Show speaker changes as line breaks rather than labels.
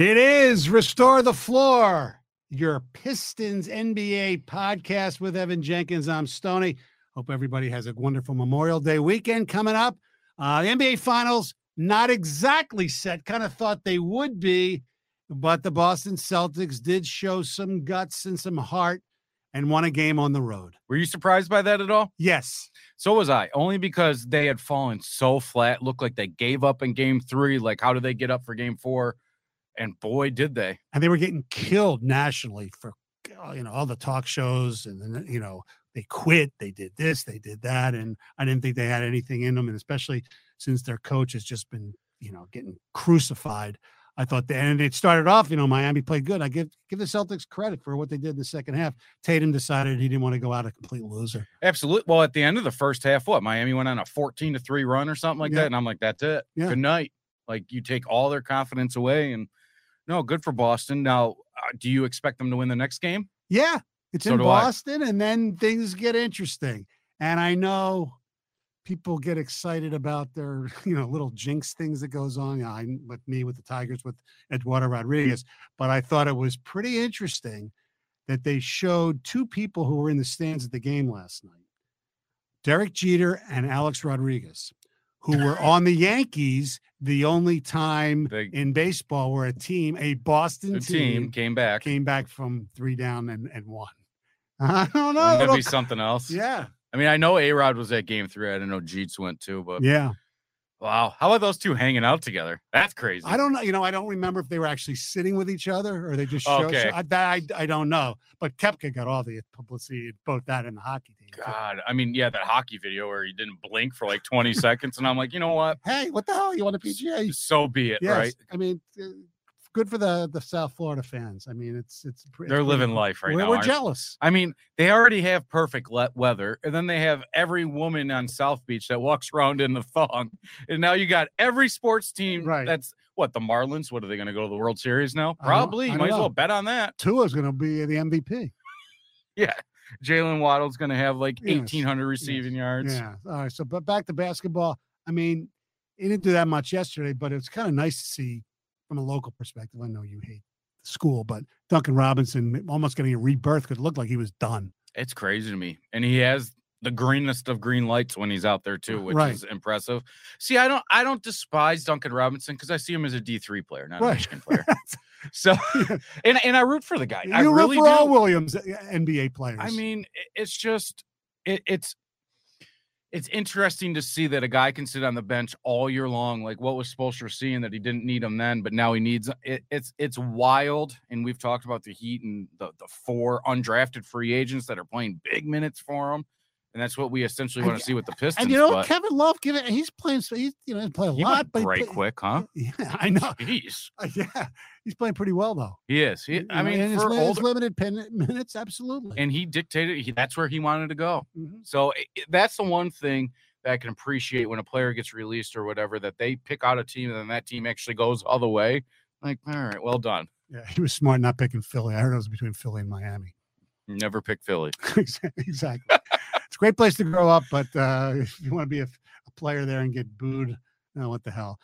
It is Restore the Floor, your Pistons NBA podcast with Evan Jenkins. I'm Stony. Hope everybody has a wonderful Memorial Day weekend coming up. Uh, the NBA Finals, not exactly set. Kind of thought they would be, but the Boston Celtics did show some guts and some heart and won a game on the road.
Were you surprised by that at all?
Yes.
So was I, only because they had fallen so flat. Looked like they gave up in game three. Like, how do they get up for game four? And boy, did they.
And they were getting killed nationally for, uh, you know, all the talk shows and then, you know, they quit, they did this, they did that. And I didn't think they had anything in them. And especially since their coach has just been, you know, getting crucified. I thought that, and it started off, you know, Miami played good. I give give the Celtics credit for what they did in the second half. Tatum decided he didn't want to go out a complete loser.
Absolutely. Well, at the end of the first half, what Miami went on a 14 to 3 run or something like
Yeah.
that. And I'm like, that's it.
Yeah.
Good night. Like you take all their confidence away and no, good for Boston. Now, uh, do you expect them to win the next game?
Yeah, it's
So
in
do I.
Boston, and then things get interesting. And I know people get excited about their, you know, little jinx things that goes on. I, with me with the Tigers with Eduardo Rodriguez, but I thought it was pretty interesting that they showed two people who were in the stands at the game last night, Derek Jeter and Alex Rodriguez, who were on the Yankees. The only time
They-
in baseball where a team, a Boston
The team came back.
came back from three down and, and won. I don't know. It'll
be something else?
Yeah.
I mean, I know A Rod was at game three. I don't know Jeets went too, but
Yeah.
Wow. How about those two hanging out together? That's crazy.
I don't know. You know, I don't remember if they were actually sitting with each other or they just showed.
Okay.
I, that I, I don't know. But Koepka got all the publicity, both that and the hockey team. too.
God, I mean, yeah, that hockey video where he didn't blink for like 20 seconds. And I'm like, you know what?
Hey, what the hell? You want a PGA?
So be it,
Yes.
right?
I mean, uh, good for the the South Florida fans. I mean, it's it's it's
They're living life right
we're,
now.
We're jealous.
I mean, they already have perfect le- weather, and then they have every woman on South Beach that walks around in the thong, and now you got every sports team.
Right.
That's what the Marlins. What are they going to go to the World Series now?
I don't-
Probably.
I
You
don't
might as well bet on that.
Tua's going to be the MVP.
Yeah. Jaylen Waddle's going to have like
Yes,
1,800 receiving yards.
Yeah. All right. So, but back to basketball. I mean, he didn't do that much yesterday, but it's kind of nice to see from a local perspective. I know you hate school, but Duncan Robinson almost getting a rebirth because it looked like he was done.
It's crazy to me. And he has the greenest of green lights when he's out there too, which
Right.
is impressive. See, I don't I don't despise Duncan Robinson because I see him as a D3 player, not a
Right.
Michigan player. So and and I root for the guy. I
you
really
root for all. Williams uh, NBA players.
I mean, it's just it, it's it's interesting to see that a guy can sit on the bench all year long. Like what was Spoelstra seeing that he didn't need him then, but now he needs it. It's it's wild, and we've talked about the Heat and the the four undrafted free agents that are playing big minutes for him, and that's what we essentially want to see with the Pistons.
and you know
but
Kevin Love, give it. He's playing. So he's you know he's playing a
he
lot, but play-
quick, huh?
Yeah, I know.
Jeez,
Uh, Yeah, he's playing pretty well though.
he is. He, I mean,
his,
for
his
older,
limited pen, minutes, absolutely.
and he dictated. He, that's where he wanted to go.
Mhm.
So i- i- that's the one thing that I can appreciate when a player gets released or whatever that they pick out a team and then that team actually goes all the way. Like, all right, well done.
Yeah, he was smart not picking Philly. I heard it was between Philly and Miami.
Never pick Philly.
exactly. Great place to grow up, but uh, if you want to be a, a player there and get booed, oh, what the hell?